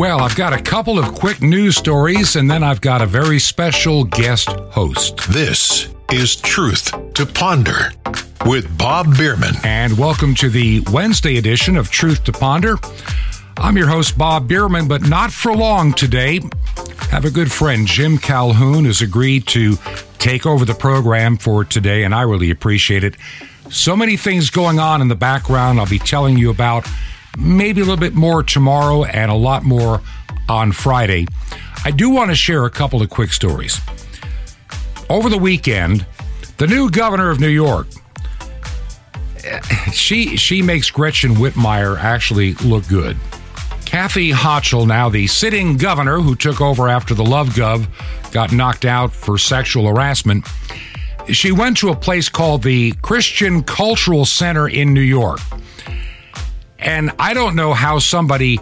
Well, I've got a couple of quick news stories, and then I've got a very special guest host. This is Truth to Ponder with Bob Bierman. And welcome to the Wednesday edition of Truth to Ponder. I'm your host, Bob Bierman, but not for long today. Have a good friend, Jim Calhoun, has agreed to take over the program for today, and I really appreciate it. So many things going on in the background I'll be telling you about maybe a little bit more tomorrow and a lot more on Friday. I do want to share a couple of quick stories. Over the weekend, the new governor of New York, eh, she she makes Gretchen Whitmer actually look good. Kathy Hochul, now the sitting governor who took over after the Love Gov got knocked out for sexual harassment, she went to a place called the Christian Cultural Center in New York. And I don't know how somebody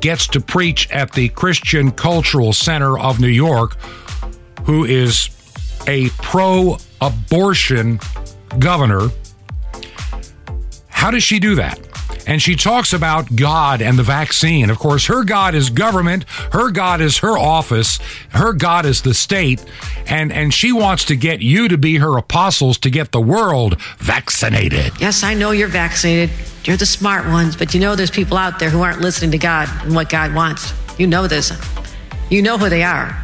gets to preach at the Christian Cultural Center of New York who is a pro abortion governor. How does she do that? And she talks about God and the vaccine. Of course, her God is government, her God is her office, her God is the state, and, and she wants to get you to be her apostles to get the world vaccinated. Yes, I know you're vaccinated. You're the smart ones, but you know there's people out there who aren't listening to God and what God wants. You know this. You know who they are.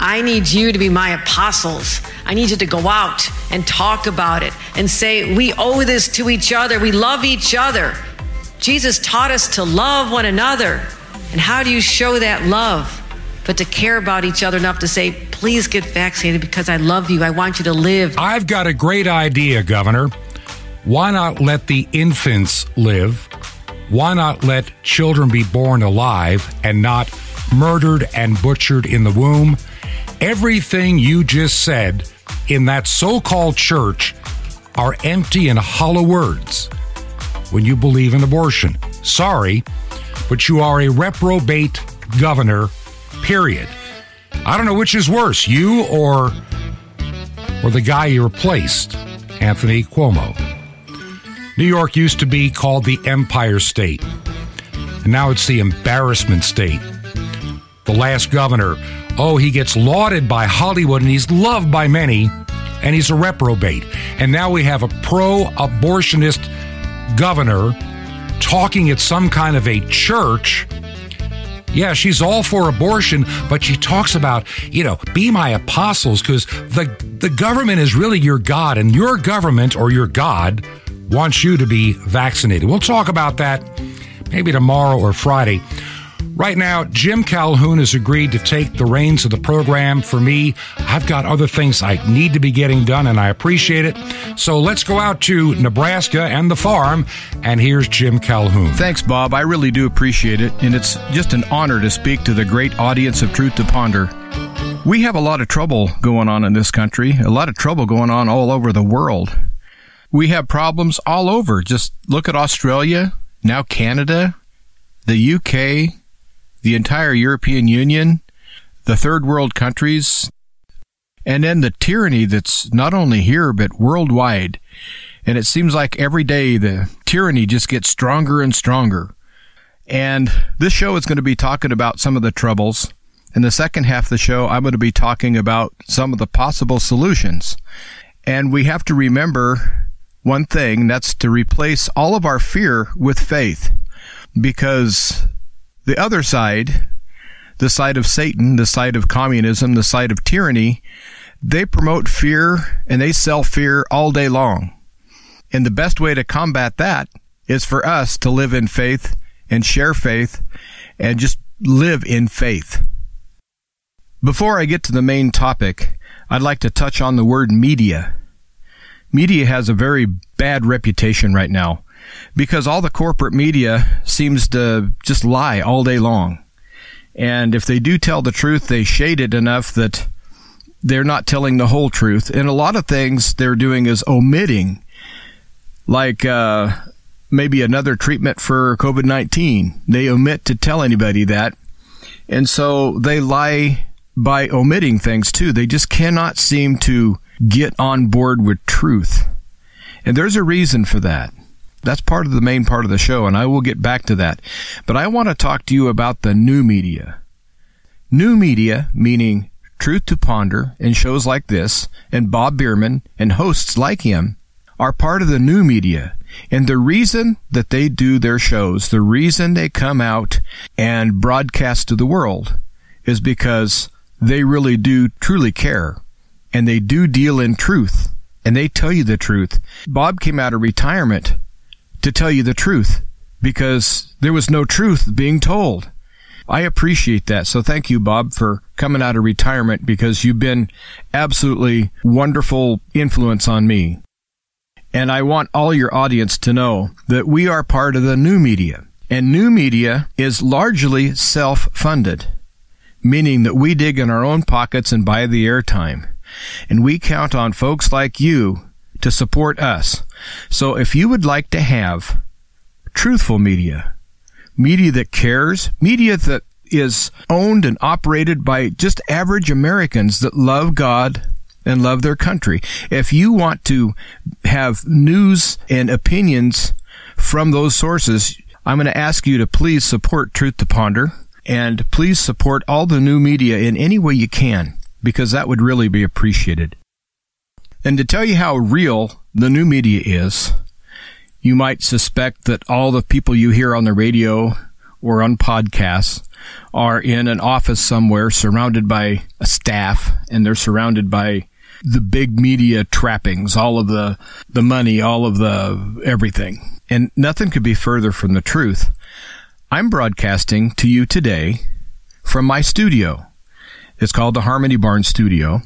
I need you to be my apostles. I need you to go out and talk about it and say, we owe this to each other. We love each other. Jesus taught us to love one another. And how do you show that love? But to care about each other enough to say, please get vaccinated because I love you. I want you to live. I've got a great idea, Governor. Why not let the infants live? Why not let children be born alive and not murdered and butchered in the womb? Everything you just said in that so called church are empty and hollow words when you believe in abortion. Sorry, but you are a reprobate governor, period. I don't know which is worse, you or or the guy you replaced, Anthony Cuomo. New York used to be called the Empire State, and now it's the Embarrassment State. The last governor, oh, he gets lauded by Hollywood and he's loved by many, and he's a reprobate. And now we have a pro abortionist governor talking at some kind of a church. Yeah, she's all for abortion, but she talks about, you know, be my apostles because the, the government is really your God, and your government or your God wants you to be vaccinated. We'll talk about that maybe tomorrow or Friday. Right now, Jim Calhoun has agreed to take the reins of the program for me. I've got other things I need to be getting done, and I appreciate it. So let's go out to Nebraska and the farm, and here's Jim Calhoun. Thanks, Bob. I really do appreciate it, and it's just an honor to speak to the great audience of Truth to Ponder. We have a lot of trouble going on in this country, a lot of trouble going on all over the world. We have problems all over. Just look at Australia, now Canada, the UK, the entire European Union, the third world countries, and then the tyranny that's not only here but worldwide. And it seems like every day the tyranny just gets stronger and stronger. And this show is going to be talking about some of the troubles. In the second half of the show, I'm going to be talking about some of the possible solutions. And we have to remember one thing that's to replace all of our fear with faith. Because the other side, the side of Satan, the side of communism, the side of tyranny, they promote fear and they sell fear all day long. And the best way to combat that is for us to live in faith and share faith and just live in faith. Before I get to the main topic, I'd like to touch on the word media. Media has a very bad reputation right now because all the corporate media seems to just lie all day long. And if they do tell the truth, they shade it enough that they're not telling the whole truth. And a lot of things they're doing is omitting, like uh, maybe another treatment for COVID 19. They omit to tell anybody that. And so they lie by omitting things too. They just cannot seem to get on board with truth. And there's a reason for that. That's part of the main part of the show, and I will get back to that. But I want to talk to you about the new media. New media, meaning Truth to Ponder and shows like this, and Bob Bierman and hosts like him, are part of the new media. And the reason that they do their shows, the reason they come out and broadcast to the world, is because they really do truly care. And they do deal in truth. And they tell you the truth. Bob came out of retirement to tell you the truth because there was no truth being told. I appreciate that. So thank you, Bob, for coming out of retirement because you've been absolutely wonderful influence on me. And I want all your audience to know that we are part of the new media. And new media is largely self-funded, meaning that we dig in our own pockets and buy the airtime. And we count on folks like you to support us. So if you would like to have truthful media, media that cares, media that is owned and operated by just average Americans that love God and love their country. If you want to have news and opinions from those sources, I'm going to ask you to please support Truth to Ponder and please support all the new media in any way you can because that would really be appreciated. And to tell you how real the new media is, you might suspect that all the people you hear on the radio or on podcasts are in an office somewhere surrounded by a staff and they're surrounded by the big media trappings, all of the, the money, all of the everything. And nothing could be further from the truth. I'm broadcasting to you today from my studio. It's called the Harmony Barn Studio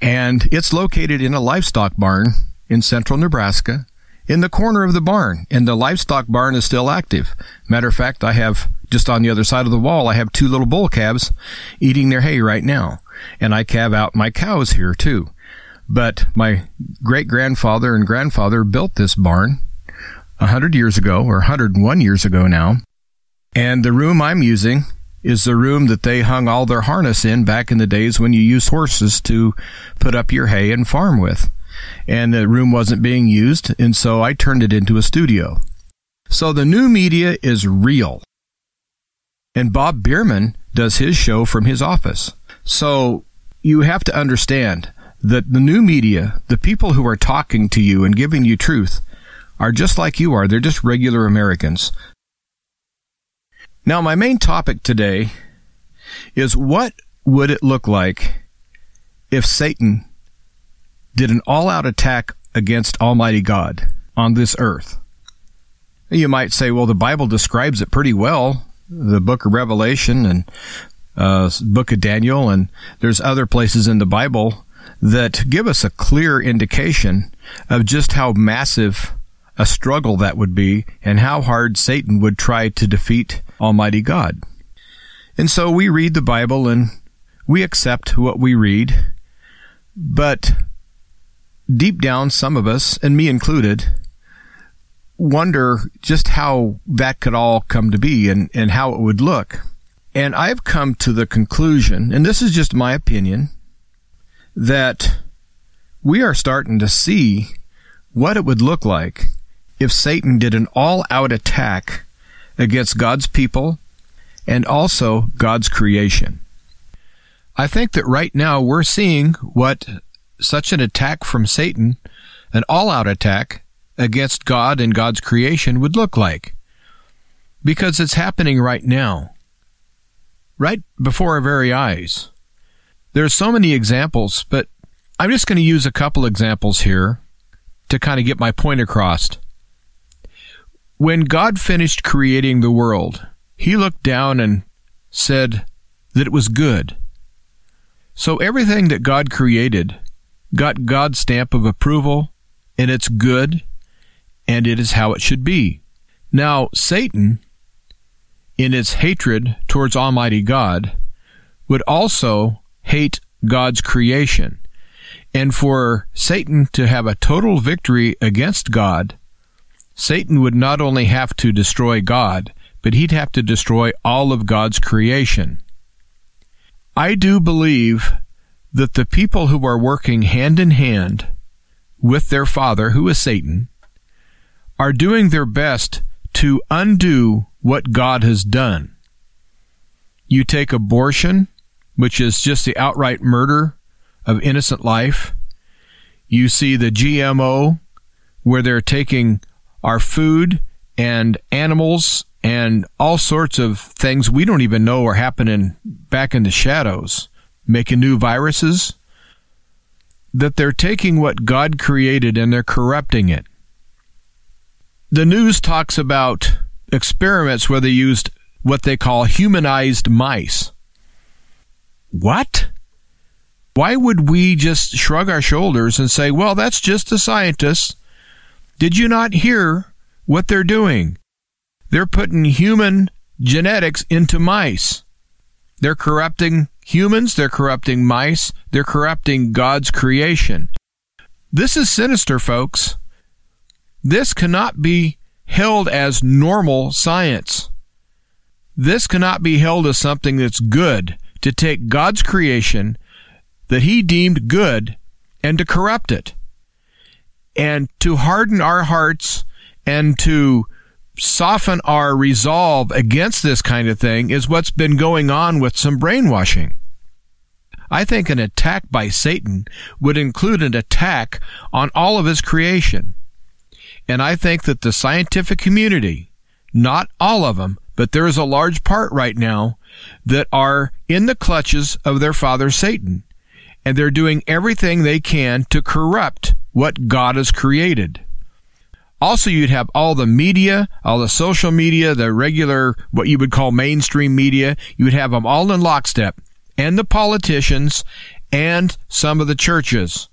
and it's located in a livestock barn in central Nebraska in the corner of the barn, and the livestock barn is still active. Matter of fact, I have just on the other side of the wall, I have two little bull calves eating their hay right now, and I calve out my cows here too. But my great grandfather and grandfather built this barn a hundred years ago, or 101 years ago now, and the room I'm using is the room that they hung all their harness in back in the days when you used horses to put up your hay and farm with. And the room wasn't being used, and so I turned it into a studio. So the new media is real. And Bob Bierman does his show from his office. So you have to understand that the new media, the people who are talking to you and giving you truth, are just like you are. They're just regular Americans. Now, my main topic today is what would it look like if Satan did an all out attack against Almighty God on this earth? You might say, well, the Bible describes it pretty well. The book of Revelation and uh, book of Daniel, and there's other places in the Bible that give us a clear indication of just how massive a struggle that would be and how hard Satan would try to defeat Almighty God. And so we read the Bible and we accept what we read, but deep down, some of us, and me included, wonder just how that could all come to be and, and how it would look. And I've come to the conclusion, and this is just my opinion, that we are starting to see what it would look like if Satan did an all out attack against God's people and also God's creation. I think that right now we're seeing what such an attack from Satan, an all out attack against God and God's creation, would look like. Because it's happening right now, right before our very eyes. There are so many examples, but I'm just going to use a couple examples here to kind of get my point across. When God finished creating the world, he looked down and said that it was good. So everything that God created got God's stamp of approval, and it's good, and it is how it should be. Now, Satan, in its hatred towards Almighty God, would also hate God's creation. And for Satan to have a total victory against God, Satan would not only have to destroy God, but he'd have to destroy all of God's creation. I do believe that the people who are working hand in hand with their father, who is Satan, are doing their best to undo what God has done. You take abortion, which is just the outright murder of innocent life. You see the GMO, where they're taking our food and animals and all sorts of things we don't even know are happening back in the shadows, making new viruses, that they're taking what God created and they're corrupting it. The news talks about experiments where they used what they call humanized mice. What? Why would we just shrug our shoulders and say, well, that's just the scientists? Did you not hear what they're doing? They're putting human genetics into mice. They're corrupting humans, they're corrupting mice, they're corrupting God's creation. This is sinister, folks. This cannot be held as normal science. This cannot be held as something that's good to take God's creation that He deemed good and to corrupt it and to harden our hearts and to soften our resolve against this kind of thing is what's been going on with some brainwashing. I think an attack by Satan would include an attack on all of his creation. And I think that the scientific community, not all of them, but there is a large part right now that are in the clutches of their father Satan. And they're doing everything they can to corrupt what God has created. Also, you'd have all the media, all the social media, the regular, what you would call mainstream media. You would have them all in lockstep, and the politicians, and some of the churches.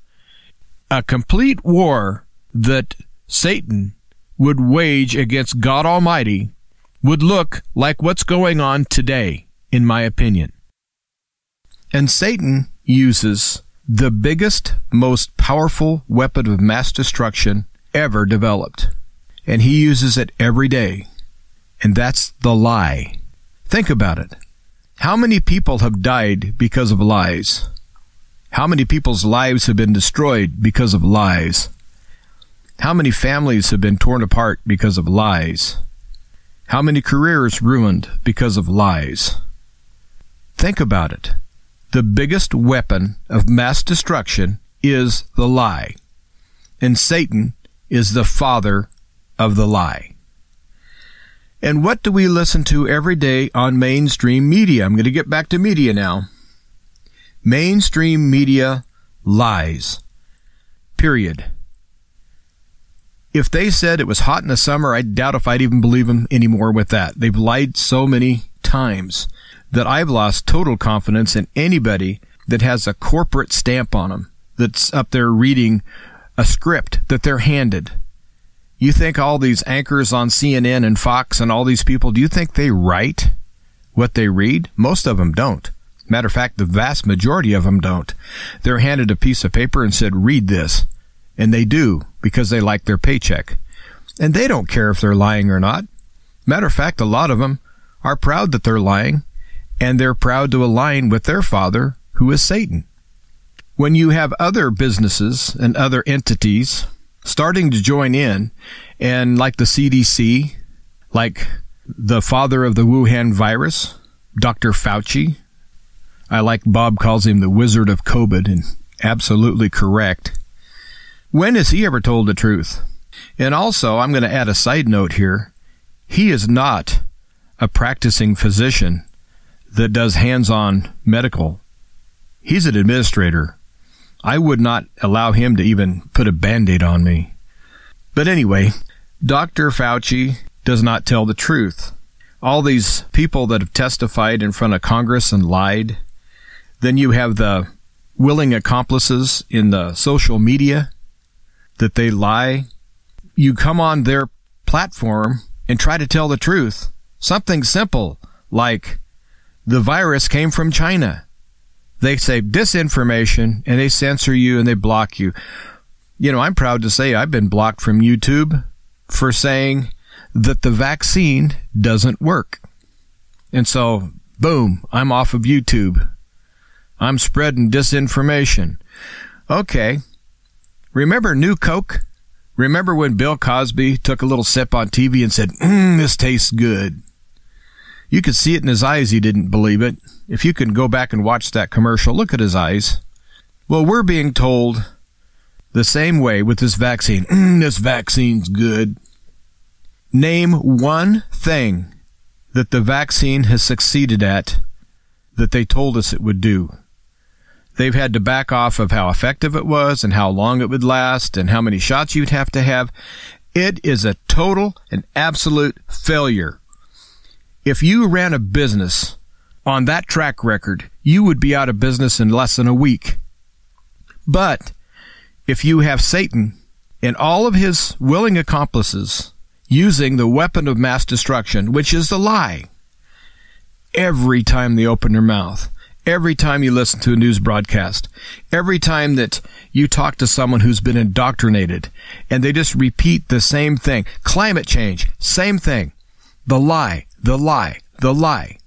A complete war that Satan would wage against God Almighty would look like what's going on today, in my opinion. And Satan uses the biggest, most powerful weapon of mass destruction ever developed. And he uses it every day. And that's the lie. Think about it. How many people have died because of lies? How many people's lives have been destroyed because of lies? How many families have been torn apart because of lies? How many careers ruined because of lies? Think about it. The biggest weapon of mass destruction is the lie. And Satan is the father of the lie. And what do we listen to every day on mainstream media? I'm going to get back to media now. Mainstream media lies. Period. If they said it was hot in the summer, I doubt if I'd even believe them anymore with that. They've lied so many times that I've lost total confidence in anybody that has a corporate stamp on them that's up there reading a script that they're handed. You think all these anchors on CNN and Fox and all these people, do you think they write what they read? Most of them don't. Matter of fact, the vast majority of them don't. They're handed a piece of paper and said, read this. And they do because they like their paycheck. And they don't care if they're lying or not. Matter of fact, a lot of them are proud that they're lying and they're proud to align with their father, who is Satan when you have other businesses and other entities starting to join in, and like the CDC, like the father of the Wuhan virus, Dr. Fauci, I like Bob calls him the wizard of COVID, and absolutely correct. When has he ever told the truth? And also, I'm going to add a side note here. He is not a practicing physician that does hands on medical. He's an administrator I would not allow him to even put a band aid on me. But anyway, Dr. Fauci does not tell the truth. All these people that have testified in front of Congress and lied. Then you have the willing accomplices in the social media that they lie. You come on their platform and try to tell the truth. Something simple like the virus came from China. They say disinformation and they censor you and they block you. You know, I'm proud to say I've been blocked from YouTube for saying that the vaccine doesn't work. And so, boom, I'm off of YouTube. I'm spreading disinformation. Okay. Remember New Coke? Remember when Bill Cosby took a little sip on TV and said, mm, this tastes good? You could see it in his eyes he didn't believe it. If you can go back and watch that commercial, look at his eyes. Well, we're being told the same way with this vaccine. Mm, this vaccine's good. Name one thing that the vaccine has succeeded at that they told us it would do. They've had to back off of how effective it was and how long it would last and how many shots you'd have to have. It is a total and absolute failure. If you ran a business on that track record, you would be out of business in less than a week. But if you have Satan and all of his willing accomplices using the weapon of mass destruction, which is the lie, every time they open their mouth, every time you listen to a news broadcast, every time that you talk to someone who's been indoctrinated, and they just repeat the same thing. Climate change, same thing. The lie, the lie, the lie.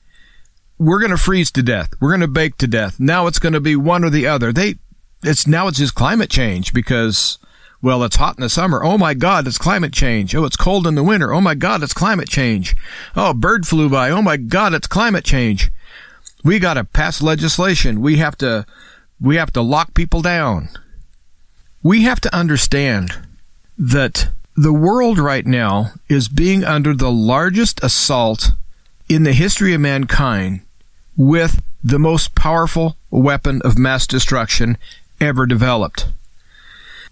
We're going to freeze to death. We're going to bake to death. Now it's going to be one or the other. They, it's now it's just climate change because well, it's hot in the summer. Oh my God, it's climate change. Oh, it's cold in the winter. Oh my God, it's climate change. Oh, bird flew by. Oh my God, it's climate change. We got to pass legislation. We have to, we have to lock people down. We have to understand that the world right now is being under the largest assault in the history of mankind with the most powerful weapon of mass destruction ever developed.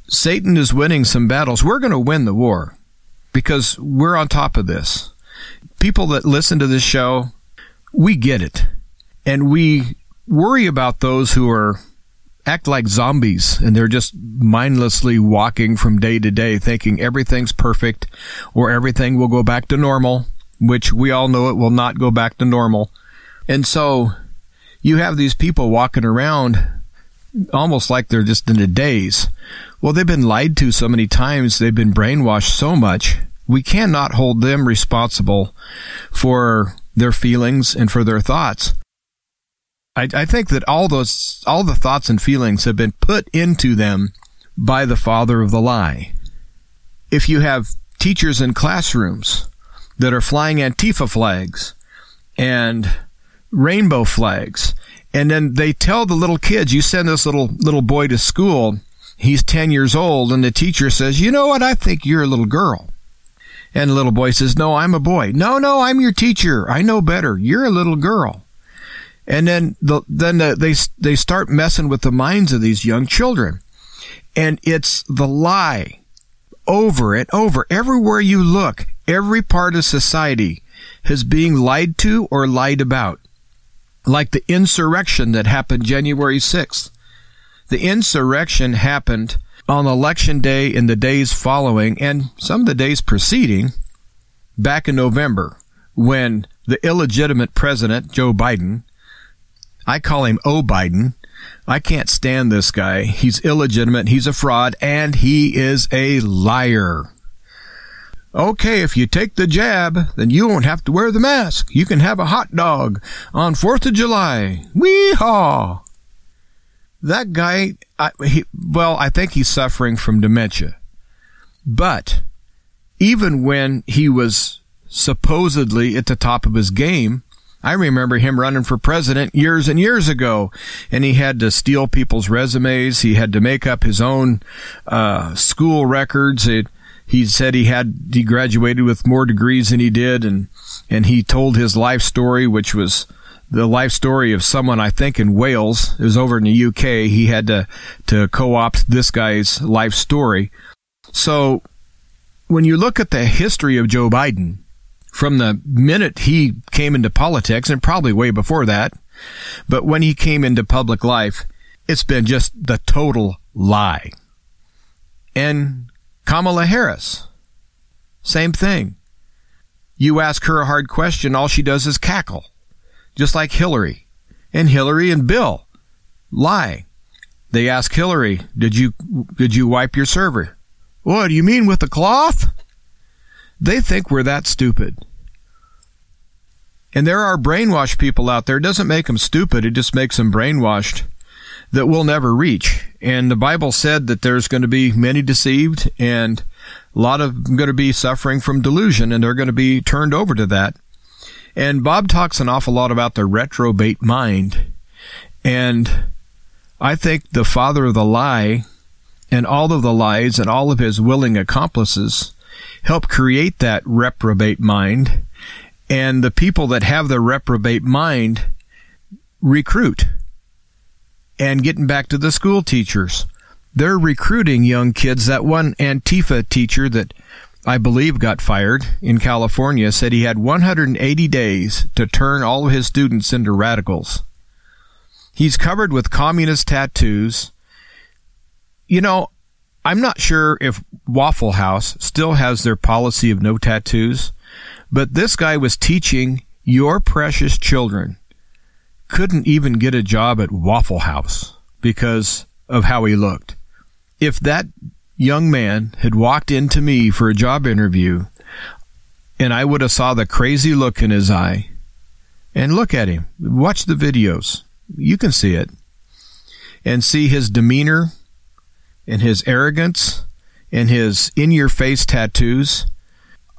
Satan is winning some battles. We're going to win the war because we're on top of this. People that listen to this show, we get it. And we worry about those who are act like zombies and they're just mindlessly walking from day to day thinking everything's perfect or everything will go back to normal, which we all know it will not go back to normal. And so you have these people walking around almost like they're just in a daze. Well, they've been lied to so many times, they've been brainwashed so much. We cannot hold them responsible for their feelings and for their thoughts. I, I think that all those, all the thoughts and feelings have been put into them by the father of the lie. If you have teachers in classrooms that are flying Antifa flags and rainbow flags, and then they tell the little kids, you send this little, little boy to school He's 10 years old and the teacher says, you know what? I think you're a little girl. And the little boy says, no, I'm a boy. No, no, I'm your teacher. I know better. You're a little girl. And then the, then the, they, they start messing with the minds of these young children. And it's the lie over and over. Everywhere you look, every part of society is being lied to or lied about. Like the insurrection that happened January 6th. The insurrection happened on election day in the days following and some of the days preceding back in November when the illegitimate president, Joe Biden, I call him O Biden. I can't stand this guy. He's illegitimate. He's a fraud and he is a liar. Okay, if you take the jab, then you won't have to wear the mask. You can have a hot dog on 4th of July. Wee-haw! that guy, I, he, well, I think he's suffering from dementia. But even when he was supposedly at the top of his game, I remember him running for president years and years ago, and he had to steal people's resumes. He had to make up his own uh, school records. It, he said he had he graduated with more degrees than he did, and and he told his life story, which was the life story of someone I think in Wales. It was over in the UK. He had to to co-opt this guy's life story. So when you look at the history of Joe Biden, from the minute he came into politics, and probably way before that, but when he came into public life, it's been just the total lie. And Kamala Harris, same thing. You ask her a hard question, all she does is cackle just like Hillary. And Hillary and Bill lie. They ask Hillary, "Did you did you wipe your server?" What do you mean with the cloth? They think we're that stupid. And there are brainwashed people out there. It doesn't make them stupid. It just makes them brainwashed that we'll never reach. And the Bible said that there's going to be many deceived. And A lot of them going to be suffering from delusion and they're going to be turned over to that. And Bob talks an awful lot about the reprobate mind. And I think the father of the lie and all of the lies and all of his willing accomplices help create that reprobate mind. And the people that have the reprobate mind recruit. And getting back to the school teachers, they're recruiting young kids. That one Antifa teacher that I believe got fired in California said he had 180 days to turn all of his students into radicals. He's covered with communist tattoos. You know, I'm not sure if Waffle House still has their policy of no tattoos, but this guy was teaching your precious children couldn't even get a job at Waffle House because of how he looked. If that young man had walked into me for a job interview and I would have saw the crazy look in his eye and look at him, watch the videos. You can see it and see his demeanor and his arrogance and his in your face tattoos.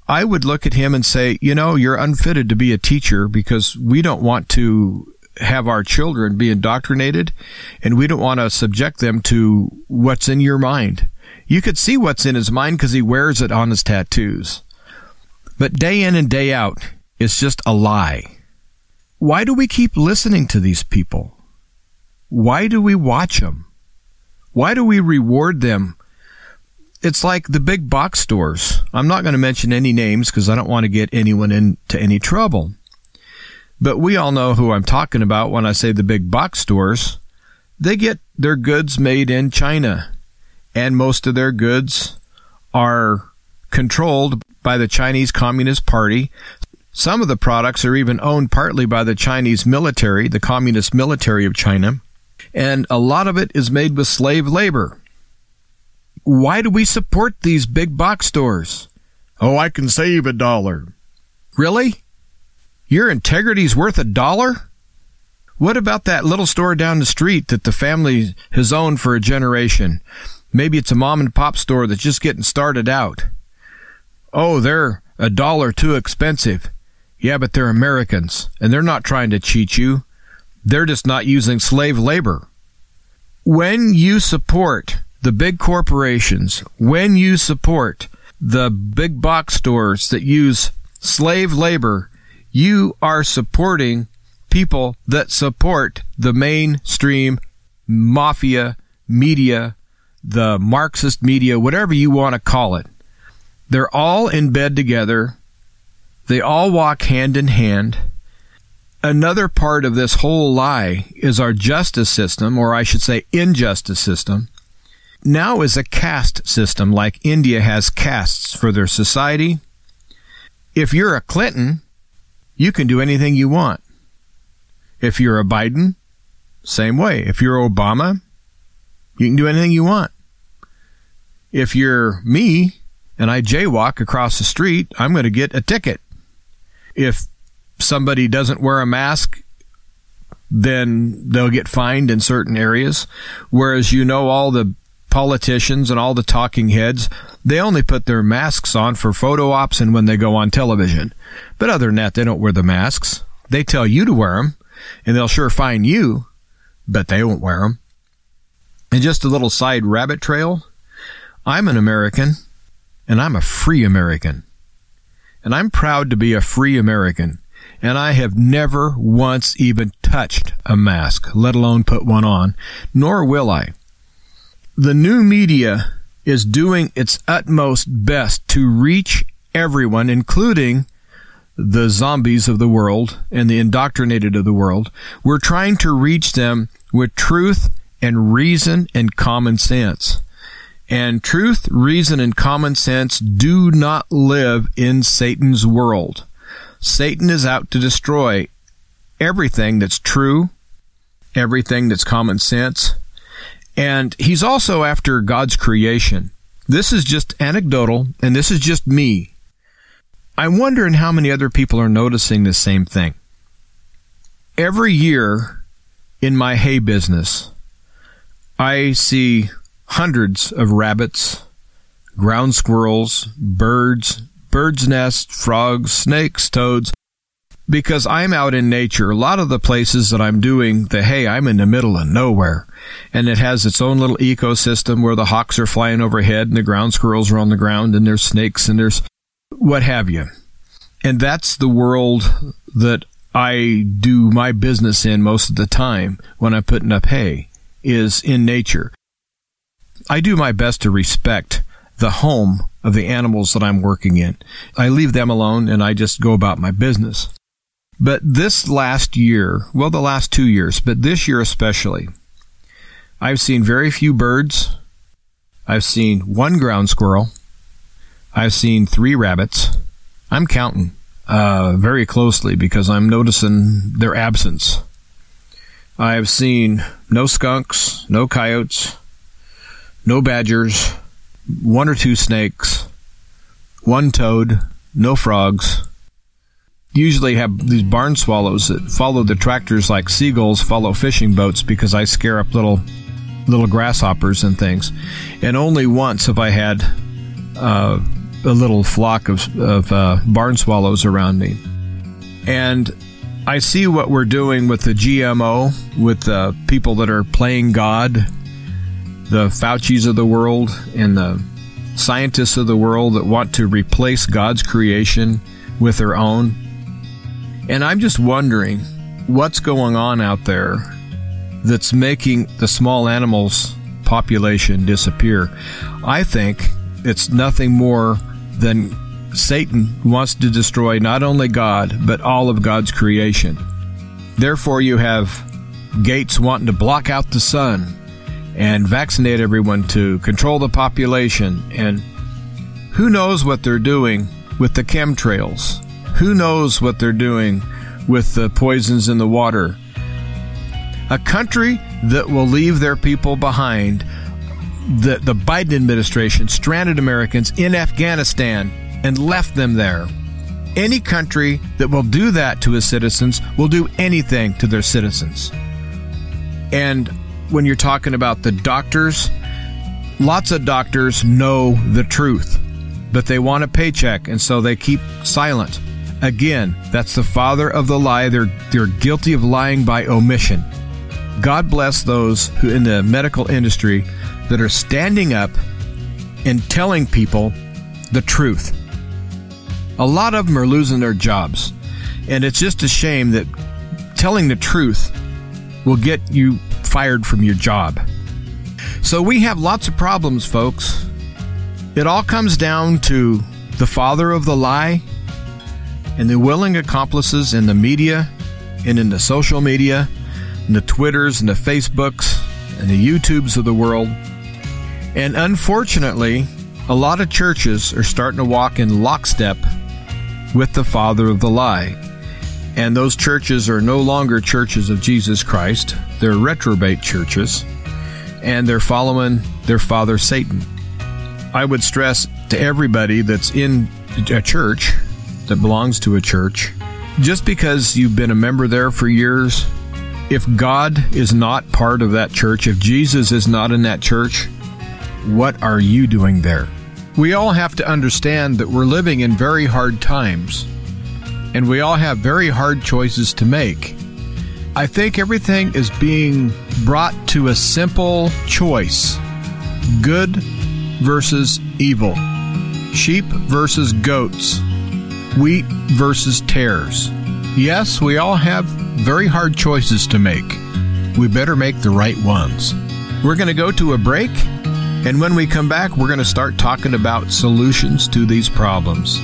I would look at him and say, you know, you're unfitted to be a teacher because we don't want to have our children be indoctrinated and we don't want to subject them to what's in your mind. You could see what's in his mind because he wears it on his tattoos. But day in and day out, it's just a lie. Why do we keep listening to these people? Why do we watch them? Why do we reward them? It's like the big box stores. I'm not going to mention any names because I don't want to get anyone into any trouble. But we all know who I'm talking about when I say the big box stores. They get their goods made in China, and most of their goods are controlled by the Chinese Communist Party. Some of the products are even owned partly by the Chinese military, the Communist military of China, and a lot of it is made with slave labor. Why do we support these big box stores? Oh, I can save a dollar. Really? Your integrity's worth a dollar? What about that little store down the street that the family has owned for a generation? Maybe it's a mom and pop store that's just getting started out. Oh, they're a dollar too expensive. Yeah, but they're Americans, and they're not trying to cheat you. They're just not using slave labor. When you support the big corporations, when you support the big box stores that use slave labor you are supporting people that support the mainstream mafia media, the Marxist media, whatever you want to call it. They're all in bed together. They all walk hand in hand. Another part of this whole lie is our justice system, or I should say injustice system, now is a caste system like India has castes for their society. If you're a Clinton, you can do anything you want. If you're a Biden, same way. If you're Obama, you can do anything you want. If you're me and I jaywalk across the street, I'm going to get a ticket. If somebody doesn't wear a mask, then they'll get fined in certain areas. Whereas you know all the politicians and all the talking heads, they only put their masks on for photo ops and when they go on television. But other than that, they don't wear the masks. They tell you to wear them, and they'll sure find you, but they won't wear them. And just a little side rabbit trail. I'm an American, and I'm a free American. And I'm proud to be a free American. And I have never once even touched a mask, let alone put one on, nor will I. The new media is doing its utmost best to reach everyone, including the zombies of the world and the indoctrinated of the world. We're trying to reach them with truth and reason and common sense. And truth, reason, and common sense do not live in Satan's world. Satan is out to destroy everything that's true, everything that's common sense, and he's also after God's creation. This is just anecdotal, and this is just me. I'm wondering how many other people are noticing the same thing. Every year in my hay business, I see hundreds of rabbits, ground squirrels, birds, birds' nests, frogs, snakes, toads. Because I'm out in nature, a lot of the places that I'm doing the hey, I'm in the middle of nowhere. And it has its own little ecosystem where the hawks are flying overhead and the ground squirrels are on the ground and there's snakes and there's what have you. And that's the world that I do my business in most of the time when I'm putting up hay is in nature. I do my best to respect the home of the animals that I'm working in. I leave them alone and I just go about my business. But this last year, well, the last two years, but this year especially, I've seen very few birds. I've seen one ground squirrel. I've seen three rabbits. I'm counting uh, very closely because I'm noticing their absence. I have seen no skunks, no coyotes, no badgers, one or two snakes, one toad, no frogs. Usually have these barn swallows that follow the tractors like seagulls follow fishing boats because I scare up little little grasshoppers and things. And only once have I had uh, a little flock of, of uh, barn swallows around me. And I see what we're doing with the GMO, with the people that are playing God, the Fauci's of the world, and the scientists of the world that want to replace God's creation with their own. And I'm just wondering what's going on out there that's making the small animals population disappear. I think it's nothing more than Satan wants to destroy not only God, but all of God's creation. Therefore, you have Gates wanting to block out the sun and vaccinate everyone to control the population. And who knows what they're doing with the chemtrails? Who knows what they're doing with the poisons in the water? A country that will leave their people behind the, the Biden administration stranded Americans in Afghanistan and left them there. Any country that will do that to its citizens will do anything to their citizens. And when you're talking about the doctors, lots of doctors know the truth, but they want a paycheck, and so they keep silent. Again, that's the father of the lie. They're, they're guilty of lying by omission. God bless those who in the medical industry that are standing up and telling people the truth. A lot of them are losing their jobs. And it's just a shame that telling the truth will get you fired from your job. So we have lots of problems, folks. It all comes down to the father of the lie and the willing accomplices in the media and in the social media and the Twitters and the Facebooks and the YouTubes of the world and unfortunately, a lot of churches are starting to walk in lockstep with the father of the lie. And those churches are no longer churches of Jesus Christ, they're reprobate churches, and they're following their father Satan. I would stress to everybody that's in a church, that belongs to a church, just because you've been a member there for years, if God is not part of that church, if Jesus is not in that church, what are you doing there? We all have to understand that we're living in very hard times, and we all have very hard choices to make. I think everything is being brought to a simple choice good versus evil, sheep versus goats, wheat versus tares. Yes, we all have very hard choices to make. We better make the right ones. We're going to go to a break and when we come back, we're going to start talking about solutions to these problems.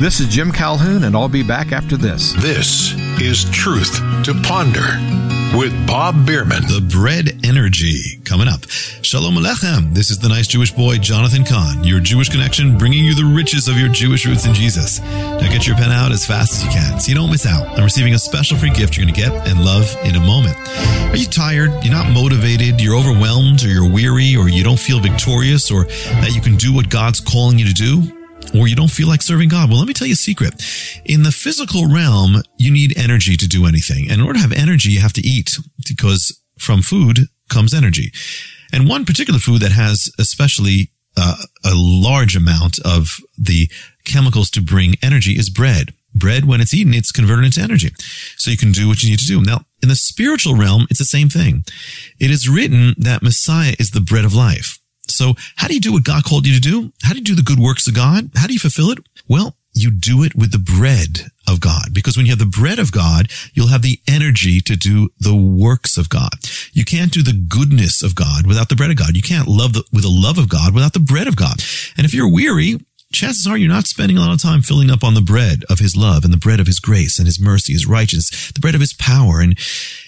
This is Jim Calhoun, and I'll be back after this. This is Truth to Ponder with Bob Bierman. The bread energy coming up. Shalom Alechem. This is the nice Jewish boy, Jonathan Cahn, your Jewish connection, bringing you the riches of your Jewish roots in Jesus. Now get your pen out as fast as you can so you don't miss out on receiving a special free gift you're going to get and love in a moment. Are you tired? You're not motivated? You're overwhelmed or you're weary or you don't feel victorious or that you can do what God's calling you to do? Or you don't feel like serving God. Well, let me tell you a secret. In the physical realm, you need energy to do anything. And in order to have energy, you have to eat because from food comes energy. And one particular food that has especially uh, a large amount of the chemicals to bring energy is bread. Bread, when it's eaten, it's converted into energy. So you can do what you need to do. Now, in the spiritual realm, it's the same thing. It is written that Messiah is the bread of life. So how do you do what God called you to do? How do you do the good works of God? How do you fulfill it? Well, you do it with the bread of God. Because when you have the bread of God, you'll have the energy to do the works of God. You can't do the goodness of God without the bread of God. You can't love the, with the love of God without the bread of God. And if you're weary, chances are you're not spending a lot of time filling up on the bread of his love and the bread of his grace and his mercy, his righteousness, the bread of his power. And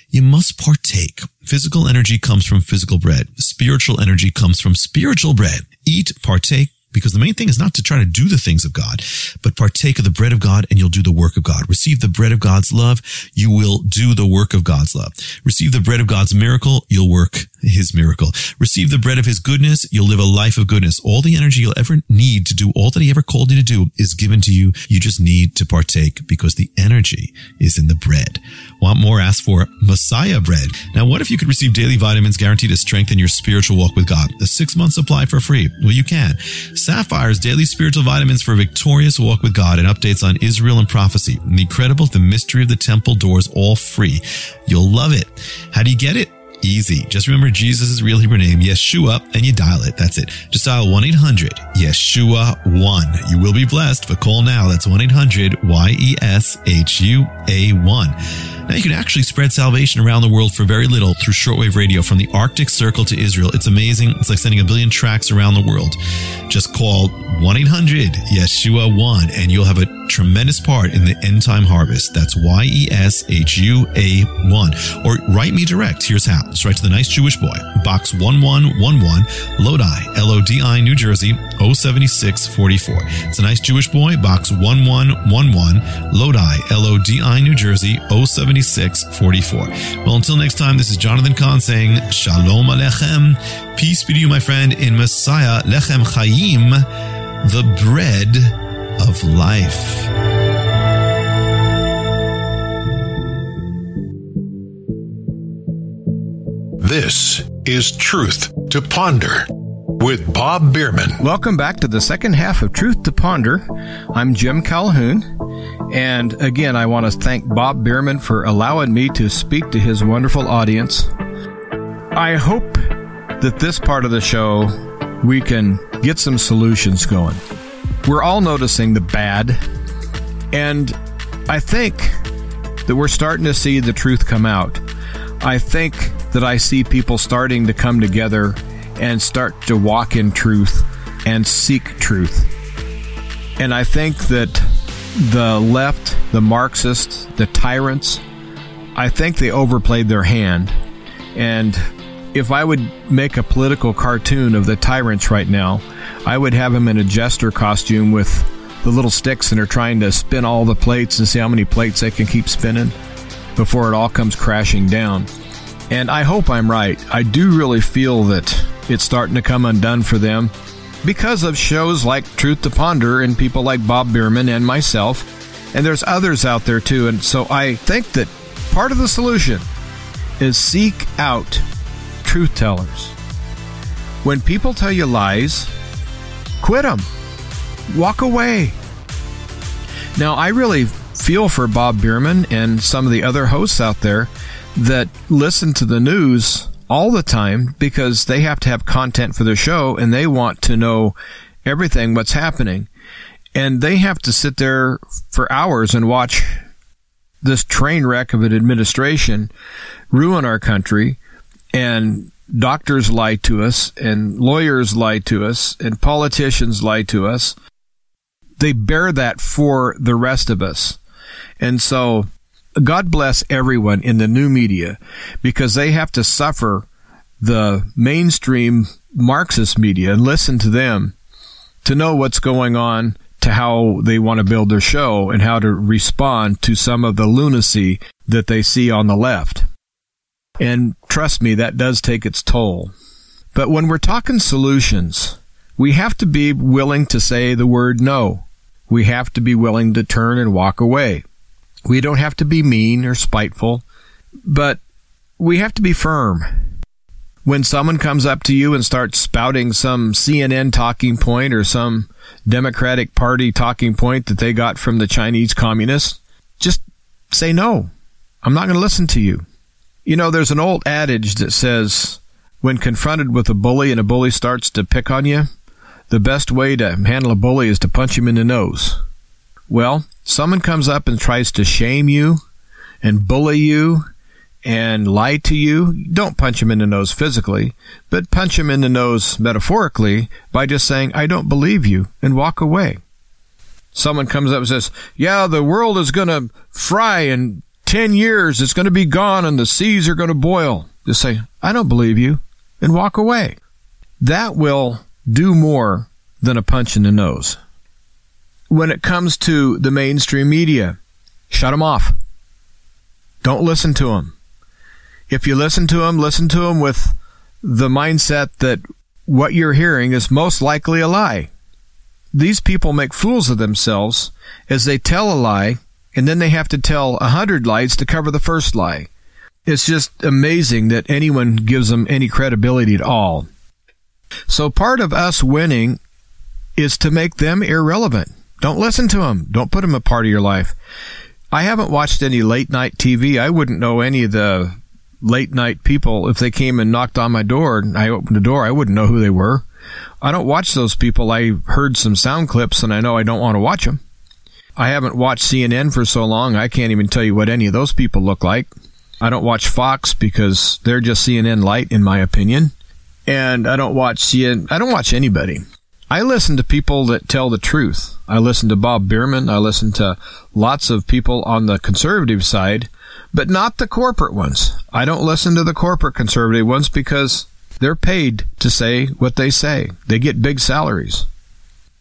you must partake. Physical energy comes from physical bread. Spiritual energy comes from spiritual bread. Eat, partake, because the main thing is not to try to do the things of God, but partake of the bread of God and you'll do the work of God. Receive the bread of God's love. You will do the work of God's love. Receive the bread of God's miracle. You'll work his miracle. Receive the bread of his goodness. You'll live a life of goodness. All the energy you'll ever need to do all that he ever called you to do is given to you. You just need to partake because the energy is in the bread. Want more? Ask for Messiah bread. Now, what if you could receive daily vitamins guaranteed to strengthen your spiritual walk with God? A six month supply for free. Well, you can. Sapphire's daily spiritual vitamins for a victorious walk with God and updates on Israel and prophecy. And the incredible, the mystery of the temple doors, all free. You'll love it. How do you get it? Easy. Just remember Jesus' real Hebrew name, Yeshua, and you dial it. That's it. Just dial 1-800-YESHUA-1. You will be blessed, but call now. That's 1-800-Y-E-S-H-U-A-1. Now you can actually spread salvation around the world for very little through shortwave radio from the Arctic Circle to Israel. It's amazing. It's like sending a billion tracks around the world. Just call 1-800-YESHUA-1 and you'll have a tremendous part in the end time harvest. That's Y-E-S-H-U-A-1. Or write me direct. Here's how. Just write to the nice Jewish boy. Box 1111, Lodi, L-O-D-I, New Jersey, 07644. It's a nice Jewish boy. Box 1111, Lodi, L-O-D-I, New Jersey, 07644. Well, until next time, this is Jonathan Cahn saying, Shalom Alechem. Peace be to you, my friend, in Messiah, Lechem Chaim, the bread of life. This is Truth to Ponder with Bob Bierman. Welcome back to the second half of Truth to Ponder. I'm Jim Calhoun. And again, I want to thank Bob Bierman for allowing me to speak to his wonderful audience. I hope that this part of the show we can get some solutions going. We're all noticing the bad, and I think that we're starting to see the truth come out. I think that I see people starting to come together and start to walk in truth and seek truth. And I think that the left, the Marxists, the tyrants, I think they overplayed their hand. And if I would make a political cartoon of the tyrants right now, I would have them in a jester costume with the little sticks and are trying to spin all the plates and see how many plates they can keep spinning before it all comes crashing down. And I hope I'm right. I do really feel that it's starting to come undone for them because of shows like Truth to Ponder and people like Bob Bierman and myself. And there's others out there too. And so I think that part of the solution is seek out truth tellers. When people tell you lies, quit them. Walk away. Now, I really feel for Bob Bierman and some of the other hosts out there that listen to the news all the time because they have to have content for their show and they want to know everything what's happening. And they have to sit there for hours and watch this train wreck of an administration ruin our country and doctors lie to us and lawyers lie to us and politicians lie to us. They bear that for the rest of us. And so God bless everyone in the new media because they have to suffer the mainstream Marxist media and listen to them to know what's going on, to how they want to build their show, and how to respond to some of the lunacy that they see on the left. And trust me, that does take its toll. But when we're talking solutions, we have to be willing to say the word no. We have to be willing to turn and walk away. We don't have to be mean or spiteful, but we have to be firm. when someone comes up to you and starts spouting some CNN talking point or some Democratic Party talking point that they got from the Chinese communists, just say no. I'm not going to listen to you. You know, there's an old adage that says when confronted with a bully and a bully starts to pick on you, the best way to handle a bully is to punch him in the nose. Well, someone comes up and tries to shame you and bully you and lie to you, don't punch him in the nose physically, but punch him in the nose metaphorically by just saying, I don't believe you, and walk away. Someone comes up and says, Yeah, the world is going to fry in 10 years. It's going to be gone and the seas are going to boil. Just say, I don't believe you, and walk away. That will do more than a punch in the nose. When it comes to the mainstream media, shut them off. Don't listen to them if you listen to them, listen to them with the mindset that what you're hearing is most likely a lie. These people make fools of themselves as they tell a lie, and then they have to tell a hundred lies to cover the first lie. It's just amazing that anyone gives them any credibility at all. So part of us winning is to make them irrelevant. Don't listen to them. Don't put them a part of your life. I haven't watched any late night TV. I wouldn't know any of the late night people, if they came and knocked on my door and I opened the door, I wouldn't know who they were. I don't watch those people. I heard some sound clips and I know I don't want to watch them. I haven't watched CNN for so long, I can't even tell you what any of those people look like. I don't watch Fox because they're just CNN light, in my opinion. And I don't watch CNN. I don't watch anybody. I listen to people that tell the truth. I listen to Bob Bierman. I listen to lots of people on the conservative side but not the corporate ones. I don't listen to the corporate conservative ones because they're paid to say what they say. They get big salaries.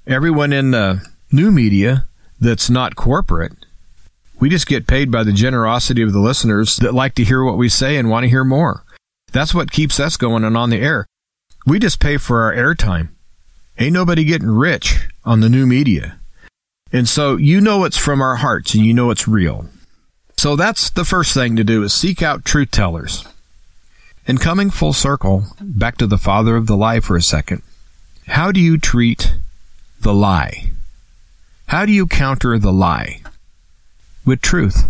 Everyone in the new media that's not corporate, we just get paid by the generosity of the listeners that like to hear what we say and want to hear more. That's what keeps us going and on the air. We just pay for our airtime. Ain't nobody getting rich on the new media. And so you know it's from our hearts and you know it's real. So that's the first thing to do is seek out truth tellers. And coming full circle, back to the father of the lie for a second, how do you treat the lie? How do you counter the lie? With truth.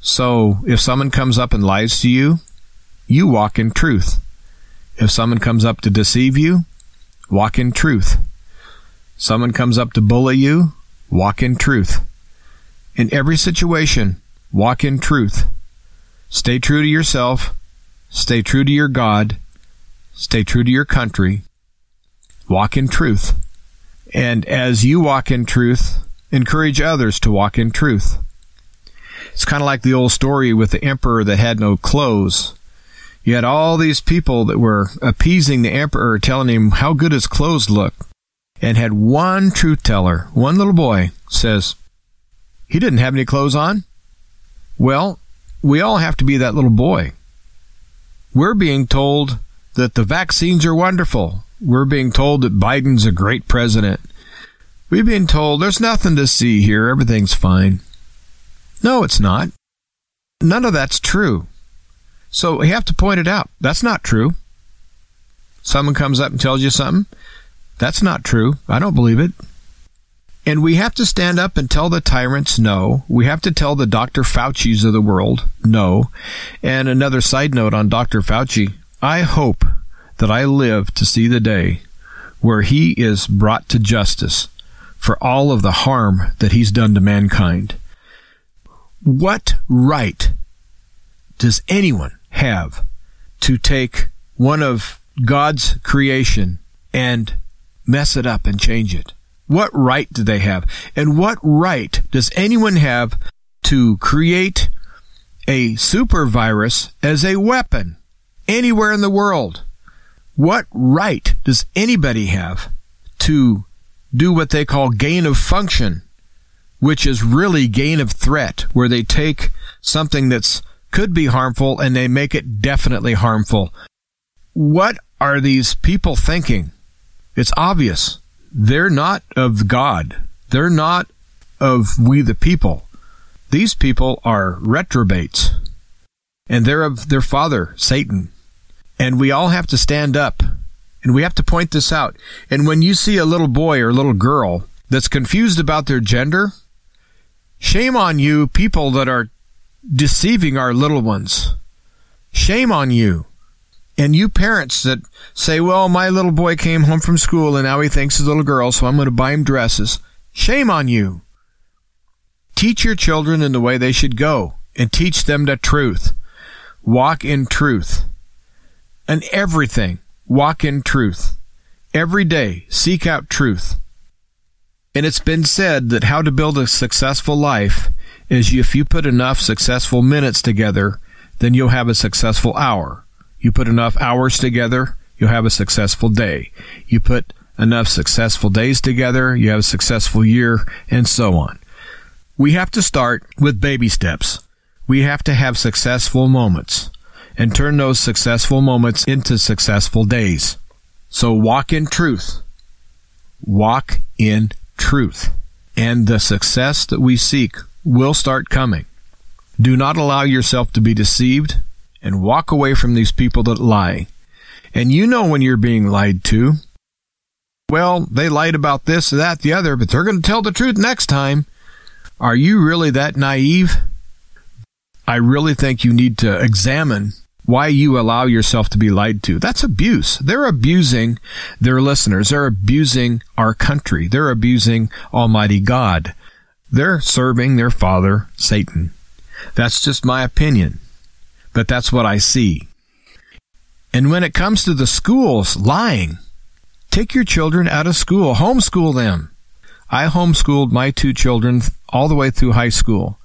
So if someone comes up and lies to you, you walk in truth. If someone comes up to deceive you, walk in truth. Someone comes up to bully you, walk in truth. In every situation, Walk in truth. Stay true to yourself. Stay true to your God. Stay true to your country. Walk in truth. And as you walk in truth, encourage others to walk in truth. It's kind of like the old story with the emperor that had no clothes. You had all these people that were appeasing the emperor, telling him how good his clothes looked. And had one truth teller, one little boy, says, he didn't have any clothes on. Well, we all have to be that little boy. We're being told that the vaccines are wonderful. We're being told that Biden's a great president. We've been told there's nothing to see here, everything's fine. No, it's not. None of that's true. So we have to point it out. That's not true. Someone comes up and tells you something. That's not true. I don't believe it. And we have to stand up and tell the tyrants no. We have to tell the Dr. Fauci's of the world no. And another side note on Dr. Fauci I hope that I live to see the day where he is brought to justice for all of the harm that he's done to mankind. What right does anyone have to take one of God's creation and mess it up and change it? What right do they have? And what right does anyone have to create a super virus as a weapon anywhere in the world? What right does anybody have to do what they call gain of function, which is really gain of threat, where they take something that's could be harmful and they make it definitely harmful? What are these people thinking? It's obvious they're not of God. They're not of we the people. These people are retrobates. And they're of their father, Satan. And we all have to stand up and we have to point this out. And when you see a little boy or little girl that's confused about their gender, shame on you, people that are deceiving our little ones. Shame on you. And you parents that say, well, my little boy came home from school and now he thinks he's a little girl, so I'm going to buy him dresses. Shame on you. Teach your children in the way they should go and teach them the truth. Walk in truth. And everything, walk in truth. Every day, seek out truth. And it's been said that how to build a successful life is if you put enough successful minutes together, then you'll have a successful hour. You put enough hours together, you'll have a successful day. You put enough successful days together, you have a successful year, and so on. We have to start with baby steps. We have to have successful moments and turn those successful moments into successful days. So walk in truth. Walk in truth. And the success that we seek will start coming. Do not allow yourself to be deceived and walk away from these people that lie. And you know when you're being lied to. Well, they lied about this, that, the other, but they're going to tell the truth next time. Are you really that naive? I really think you need to examine why you allow yourself to be lied to. That's abuse. They're abusing their listeners. They're abusing our country. They're abusing Almighty God. They're serving their father, Satan. That's just my opinion, but that's what I see. And when it comes to the schools lying, take your children out of school, homeschool them. I homeschooled my two children all the way through high school.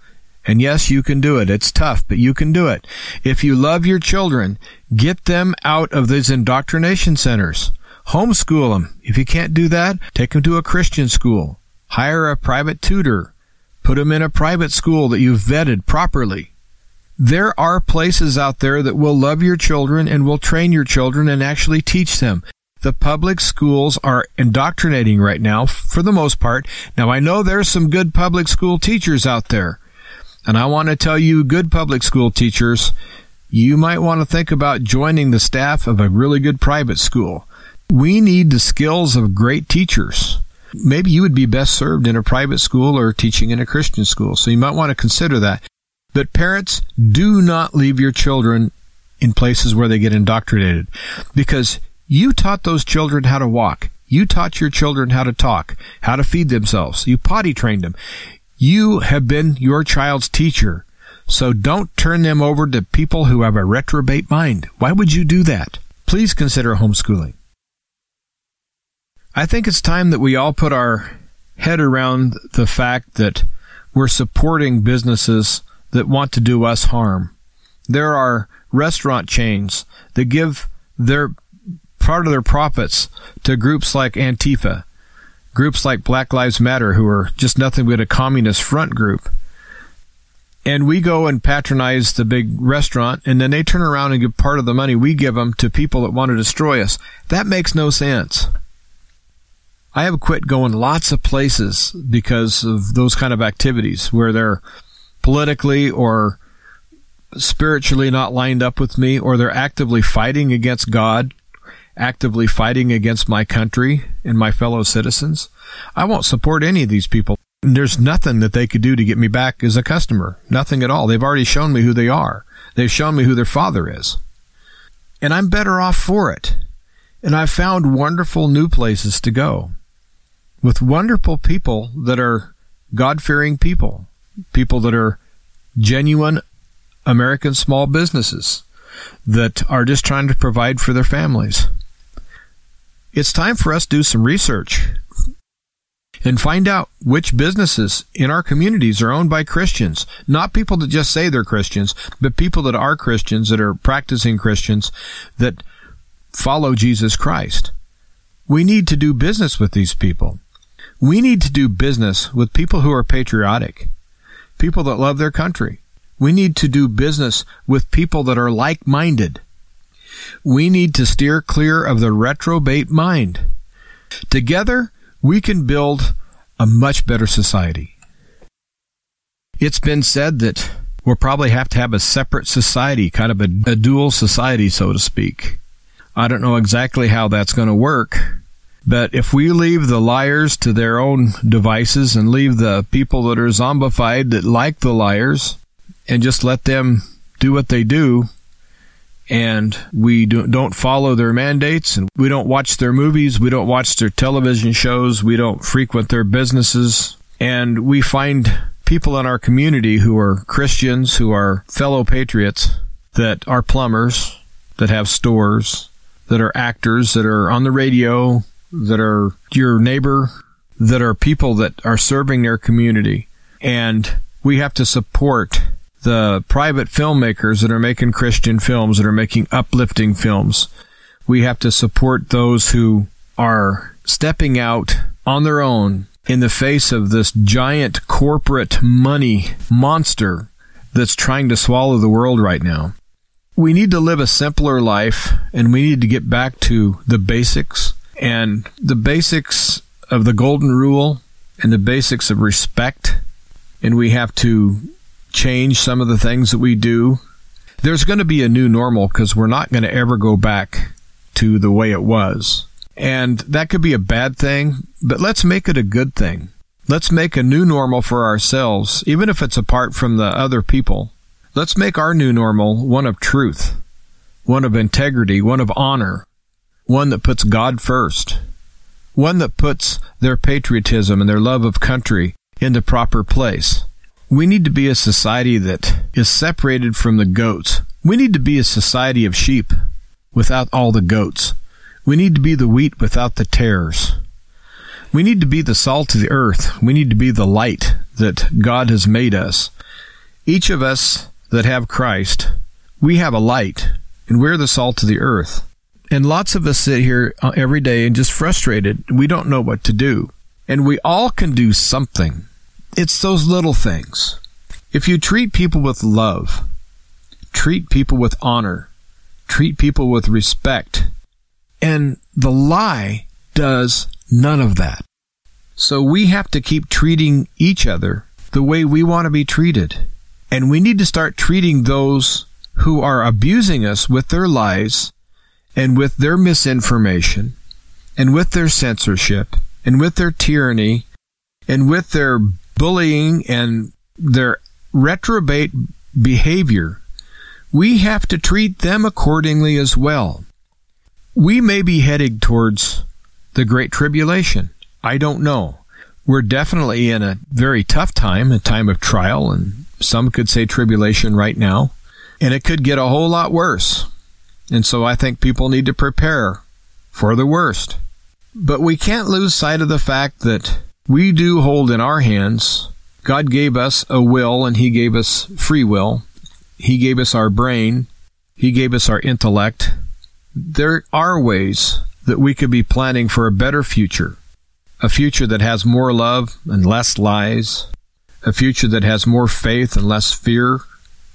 And yes, you can do it. It's tough, but you can do it. If you love your children, get them out of these indoctrination centers. Homeschool them. If you can't do that, take them to a Christian school. Hire a private tutor. Put them in a private school that you've vetted properly. There are places out there that will love your children and will train your children and actually teach them. The public schools are indoctrinating right now for the most part. Now I know there's some good public school teachers out there. And I want to tell you, good public school teachers, you might want to think about joining the staff of a really good private school. We need the skills of great teachers. Maybe you would be best served in a private school or teaching in a Christian school, so you might want to consider that. But parents, do not leave your children in places where they get indoctrinated because you taught those children how to walk. You taught your children how to talk, how to feed themselves. You potty trained them. You have been your child's teacher. So don't turn them over to people who have a reprobate mind. Why would you do that? Please consider homeschooling. I think it's time that we all put our head around the fact that we're supporting businesses that want to do us harm. There are restaurant chains that give their part of their profits to groups like Antifa groups like Black Lives Matter, who are just nothing but a communist front group. And we go and patronize the big restaurant, and then they turn around and give part of the money we give them to people that want to destroy us. That makes no sense. I have quit going lots of places because of those kind of activities where they're politically or spiritually not lined up with me, or they're actively fighting against God actively fighting against my country and my fellow citizens, I won't support any of these people. There's nothing that they could do to get me back as a customer. Nothing at all. They've already shown me who they are. They've shown me who their father is. And I'm better off for it. And I've found wonderful new places to go with wonderful people that are God fearing people, people that are genuine American small businesses that are just trying to provide for their families. It's time for us to do some research and find out which businesses in our communities are owned by Christians. Not people that just say they're Christians, but people that are Christians, that are practicing Christians, that follow Jesus Christ. We need to do business with these people. We need to do business with people who are patriotic, people that love their country. We need to do business with people that are like minded. We need to steer clear of the reprobate mind. Together, we can build a much better society. It's been said that we'll probably have to have a separate society, kind of a, a dual society, so to speak. I don't know exactly how that's going to work. But if we leave the liars to their own devices and leave the people that are zombified that like the liars and just let them do what they do, and we do, not follow their mandates and we don't watch their movies, we don't watch their television shows, we don't frequent their businesses, and we find people in our community who are Christians, who are fellow patriots, that are plumbers, that have stores, that are actors, that are on the radio, that are your neighbor, that are people that are serving their community. And we have to support the private filmmakers that are making Christian films, that are making uplifting films. We have to support those who are stepping out on their own in the face of this giant corporate money monster that's trying to swallow the world right now. We need to live a simpler life and we need to get back to the basics and the basics of the golden rule and the basics of respect. And we have to change some of the things that we do. There's going to be a new normal because we're not going to ever go back to the way it was. And that could be a bad thing, but let's make it a good thing. Let's make a new normal for ourselves, even if it's apart from the other people. Let's make our new normal one of truth, one of integrity, one of honor, one that puts God first, one that puts their patriotism and their love of country in the proper place. We need to be a society that is separated from the goats. We need to be a society of sheep without all the goats. We need to be the wheat without the tares. We need to be the salt of the earth. We need to be the light that God has made us. Each of us that have Christ, we have a light, and we're the salt of the earth. And lots of us sit here uh, every day and just frustrated. We don't know what to do. And we all can do something. It's those little things. If you treat people with love, treat people with honor, treat people with respect, and the lie does none of that. So we have to keep treating each other the way we want to be treated. And we need to start treating those who are abusing us with their lies and with their misinformation and with their censorship and with their tyranny and with their bullying and their reprobate behavior, we have to treat them accordingly as well. We may be heading towards the Great Tribulation. I don't know. We're definitely in a very tough time, a time of trial, and some could say tribulation right now. And it could get a whole lot worse. And so I think people need to prepare for the worst. But we can't lose sight of the fact that we do hold in our hands. God gave us a will and He gave us free will. He gave us our brain. He gave us our intellect. There are ways that we could be planning for a better future. A future that has more love and less lies. A future that has more faith and less fear.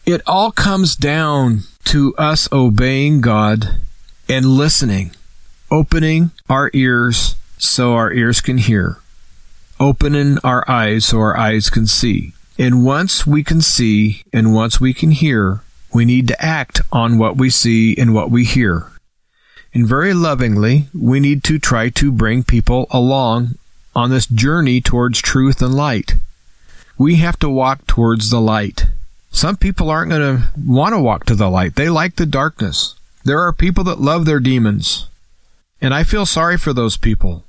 It all comes down to us obeying God and listening, opening our ears so our ears can hear opening our eyes so our eyes can see. And once we can see and once we can hear, we need to act on what we see and what we hear. And very lovingly, we need to try to bring people along on this journey towards truth and light. We have to walk towards the light. Some people aren't going to want to walk to the light. They like the darkness. There are people that love their demons. And I feel sorry for those people.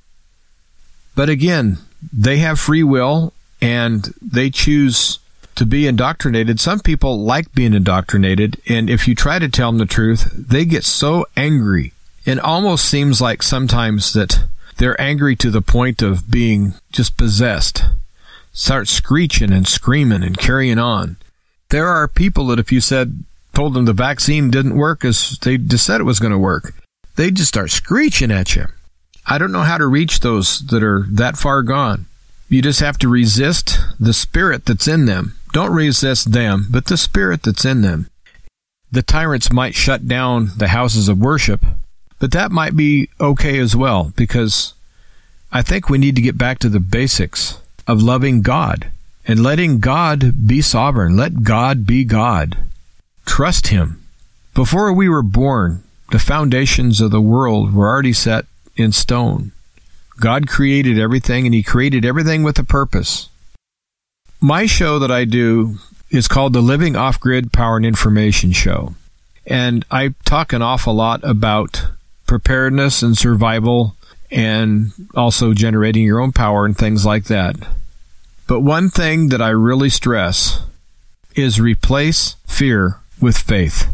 But again, they have free will and they choose to be indoctrinated. Some people like being indoctrinated, and if you try to tell them the truth, they get so angry. It almost seems like sometimes that they're angry to the point of being just possessed. Start screeching and screaming and carrying on. There are people that if you said, told them the vaccine didn't work as they just said it was going to work, they just start screeching at you. I don't know how to reach those that are that far gone. You just have to resist the spirit that's in them. Don't resist them, but the spirit that's in them. The tyrants might shut down the houses of worship, but that might be okay as well because I think we need to get back to the basics of loving God and letting God be sovereign. Let God be God. Trust Him. Before we were born, the foundations of the world were already set in stone. God created everything and He created everything with a purpose. My show that I do is called the Living Off Grid Power and Information Show. And I talk an awful lot about preparedness and survival and also generating your own power and things like that. But one thing that I really stress is replace fear with faith.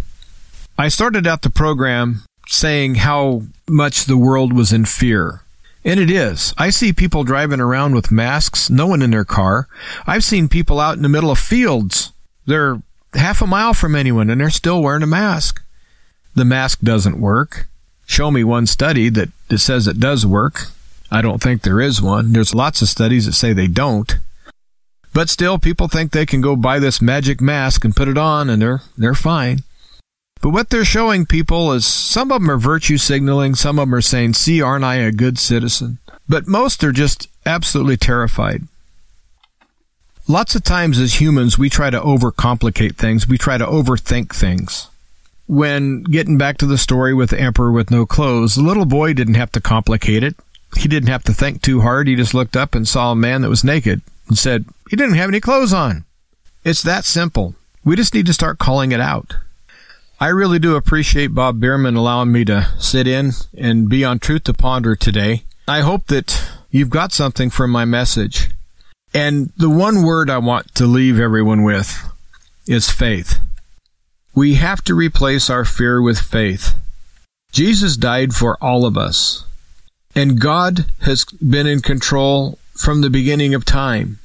I started out the program saying how much the world was in fear. And it is. I see people driving around with masks, no one in their car. I've seen people out in the middle of fields. They're half a mile from anyone and they're still wearing a mask. The mask doesn't work. Show me one study that, says it does work. I don't think there is one. There's lots of studies that say they don't. But still, people think they can go buy this magic mask and put it on and they're, they're fine. But what they're showing people is some of them are virtue signaling, some of them are saying, see, aren't I a good citizen? But most are just absolutely terrified. Lots of times as humans, we try to overcomplicate things. We try to overthink things. When getting back to the story with the emperor with no clothes, the little boy didn't have to complicate it. He didn't have to think too hard. He just looked up and saw a man that was naked and said, he didn't have any clothes on. It's that simple. We just need to start calling it out. I really do appreciate Bob Bierman allowing me to sit in and be on Truth to Ponder today. I hope that you've got something from my message. And the one word I want to leave everyone with is faith. We have to replace our fear with faith. Jesus died for all of us. And God has been in control from the beginning of time.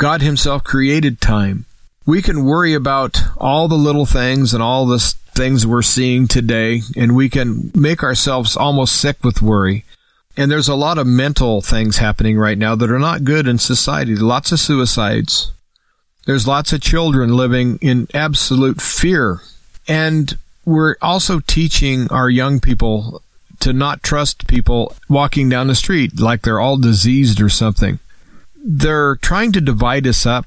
God Himself created time. We can worry about all the little things and all the things we're seeing today, and we can make ourselves almost sick with worry. And there's a lot of mental things happening right now that are not good in society. Lots of suicides. There's lots of children living in absolute fear. And we're also teaching our young people to not trust people walking down the street like they're all diseased or something. They're trying to divide us up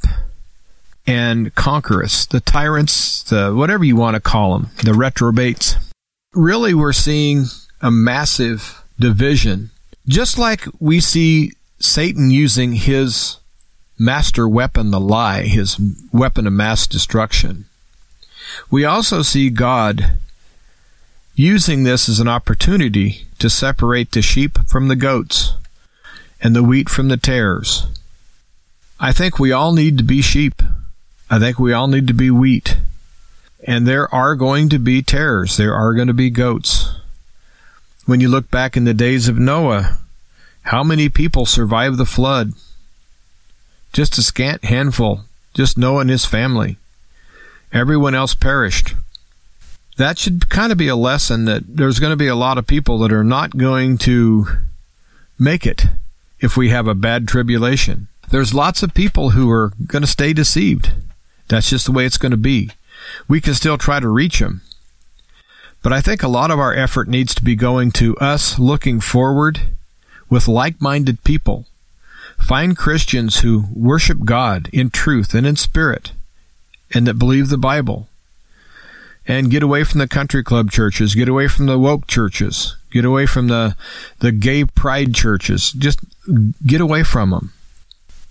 and conquer us. The tyrants, the whatever you want to call them, the retrobates. Really, we're seeing a massive division just like we see Satan using his master weapon, the lie, his weapon of mass destruction, we also see God using this as an opportunity to separate the sheep from the goats and the wheat from the tares. I think we all need to be sheep. I think we all need to be wheat. And there are going to be tares. There are going to be goats. When you look back in the days of Noah, how many people survived the flood? Just a scant handful, just Noah and his family. Everyone else perished. That should kind of be a lesson that there's going to be a lot of people that are not going to make it if we have a bad tribulation. There's lots of people who are going to stay deceived. That's just the way it's going to be. We can still try to reach them, but I think a lot of our effort needs to be going to us looking forward with like minded people. Find Christians who worship God in truth and in spirit and that believe the Bible. And get away from the country club churches, get away from the woke churches, get away from the, the gay pride churches. Just get away from them.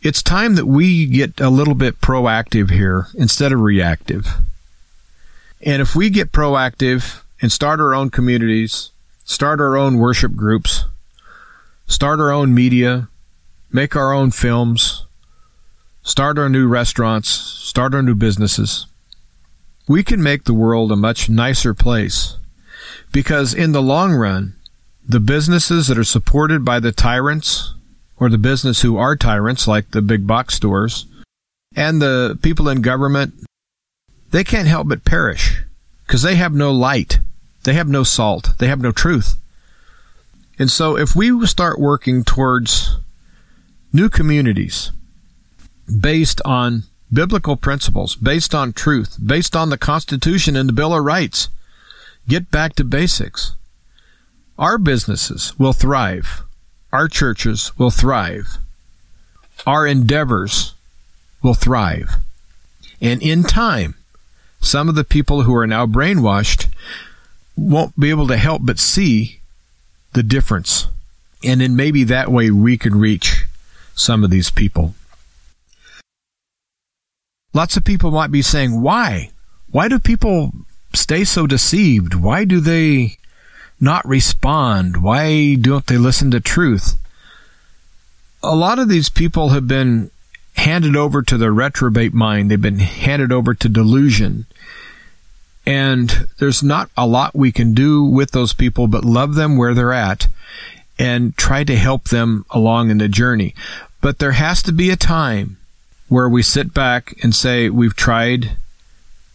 It's time that we get a little bit proactive here instead of reactive. And if we get proactive and start our own communities, start our own worship groups, start our own media, make our own films, start our new restaurants, start our new businesses, we can make the world a much nicer place. Because in the long run, the businesses that are supported by the tyrants, or the business who are tyrants, like the big box stores, and the people in government, they can't help but perish because they have no light. They have no salt. They have no truth. And so if we start working towards new communities based on biblical principles, based on truth, based on the Constitution and the Bill of Rights, get back to basics. Our businesses will thrive. Our churches will thrive. Our endeavors will thrive. And in time, some of the people who are now brainwashed won't be able to help but see the difference. And then maybe that way we could reach some of these people. Lots of people might be saying, why? Why do people stay so deceived? Why do they not respond? Why don't they listen to truth? A lot of these people have been handed over to the reprobate mind. They've been handed over to delusion. And there's not a lot we can do with those people but love them where they're at and try to help them along in the journey. But there has to be a time where we sit back and say, We've tried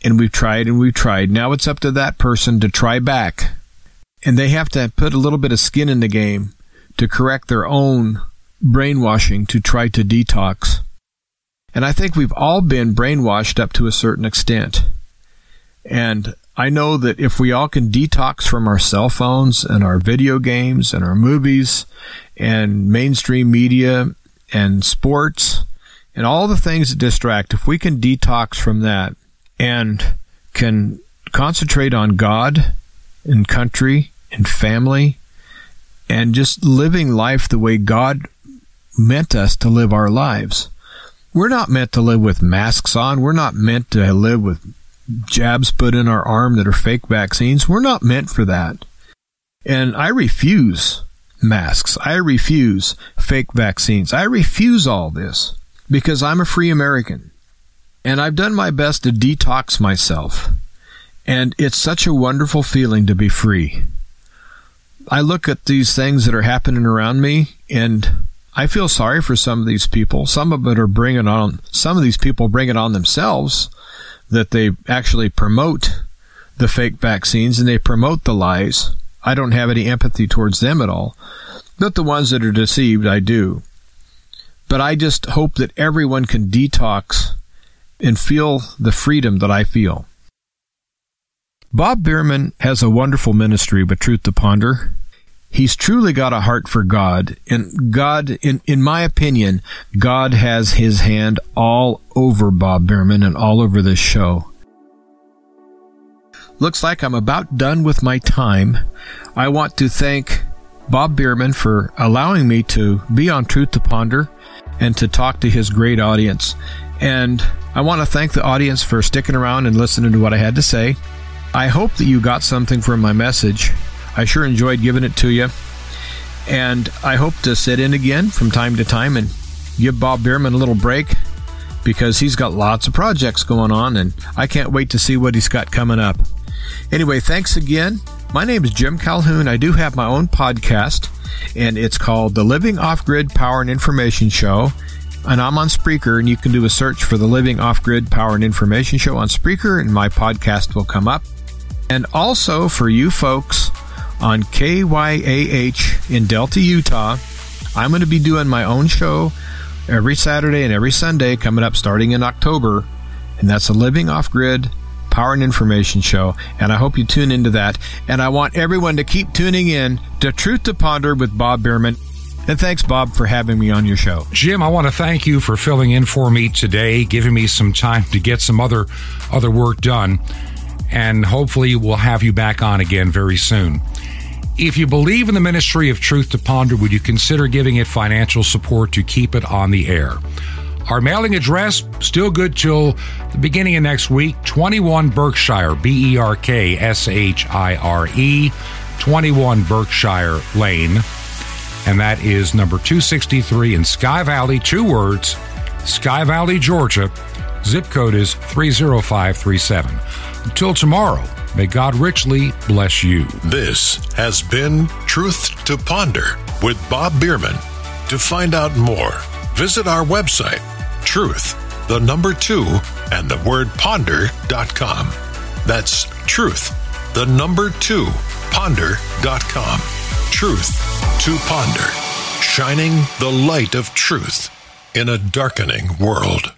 and we've tried and we've tried. Now it's up to that person to try back. And they have to put a little bit of skin in the game to correct their own brainwashing to try to detox. And I think we've all been brainwashed up to a certain extent. And I know that if we all can detox from our cell phones and our video games and our movies and mainstream media and sports and all the things that distract, if we can detox from that and can concentrate on God and country and family and just living life the way God meant us to live our lives. We're not meant to live with masks on. We're not meant to live with jabs put in our arm that are fake vaccines. We're not meant for that. And I refuse masks. I refuse fake vaccines. I refuse all this because I'm a free American. And I've done my best to detox myself. And it's such a wonderful feeling to be free. I look at these things that are happening around me and I feel sorry for some of these people. Some of it are bringing on, some of these people bring it on themselves that they actually promote the fake vaccines and they promote the lies. I don't have any empathy towards them at all. But the ones that are deceived, I do. But I just hope that everyone can detox and feel the freedom that I feel. Bob Bierman has a wonderful ministry with Truth to Ponder. He's truly got a heart for God. And God, in, in my opinion, God has his hand all over Bob Bierman and all over this show. Looks like I'm about done with my time. I want to thank Bob Bierman for allowing me to be on Truth to Ponder and to talk to his great audience. And I want to thank the audience for sticking around and listening to what I had to say. I hope that you got something from my message. I sure enjoyed giving it to you. And I hope to sit in again from time to time and give Bob Bierman a little break because he's got lots of projects going on and I can't wait to see what he's got coming up. Anyway, thanks again. My name is Jim Calhoun. I do have my own podcast and it's called The Living Off Grid Power and Information Show. And I'm on Spreaker, and you can do a search for the Living Off Grid Power and Information Show on Spreaker, and my podcast will come up. And also for you folks on KYAH in Delta, Utah, I'm going to be doing my own show every Saturday and every Sunday coming up starting in October. And that's a Living Off Grid Power and Information Show. And I hope you tune into that. And I want everyone to keep tuning in to Truth to Ponder with Bob Bierman. And thanks, Bob, for having me on your show. Jim, I want to thank you for filling in for me today, giving me some time to get some other other work done, and hopefully we'll have you back on again very soon. If you believe in the ministry of Truth to Ponder, would you consider giving it financial support to keep it on the air? Our mailing address, still good till the beginning of next week 21 Berkshire, B E R K S H I R E, 21 Berkshire Lane and that is number 263 in Sky Valley, two words, Sky Valley, Georgia. Zip code is 30537. Until tomorrow, may God richly bless you. This has been Truth to Ponder with Bob Bierman. To find out more, visit our website, truth, the number two, and the word ponder.com. That's truth, the number two, ponder.com. Truth to ponder, shining the light of truth in a darkening world.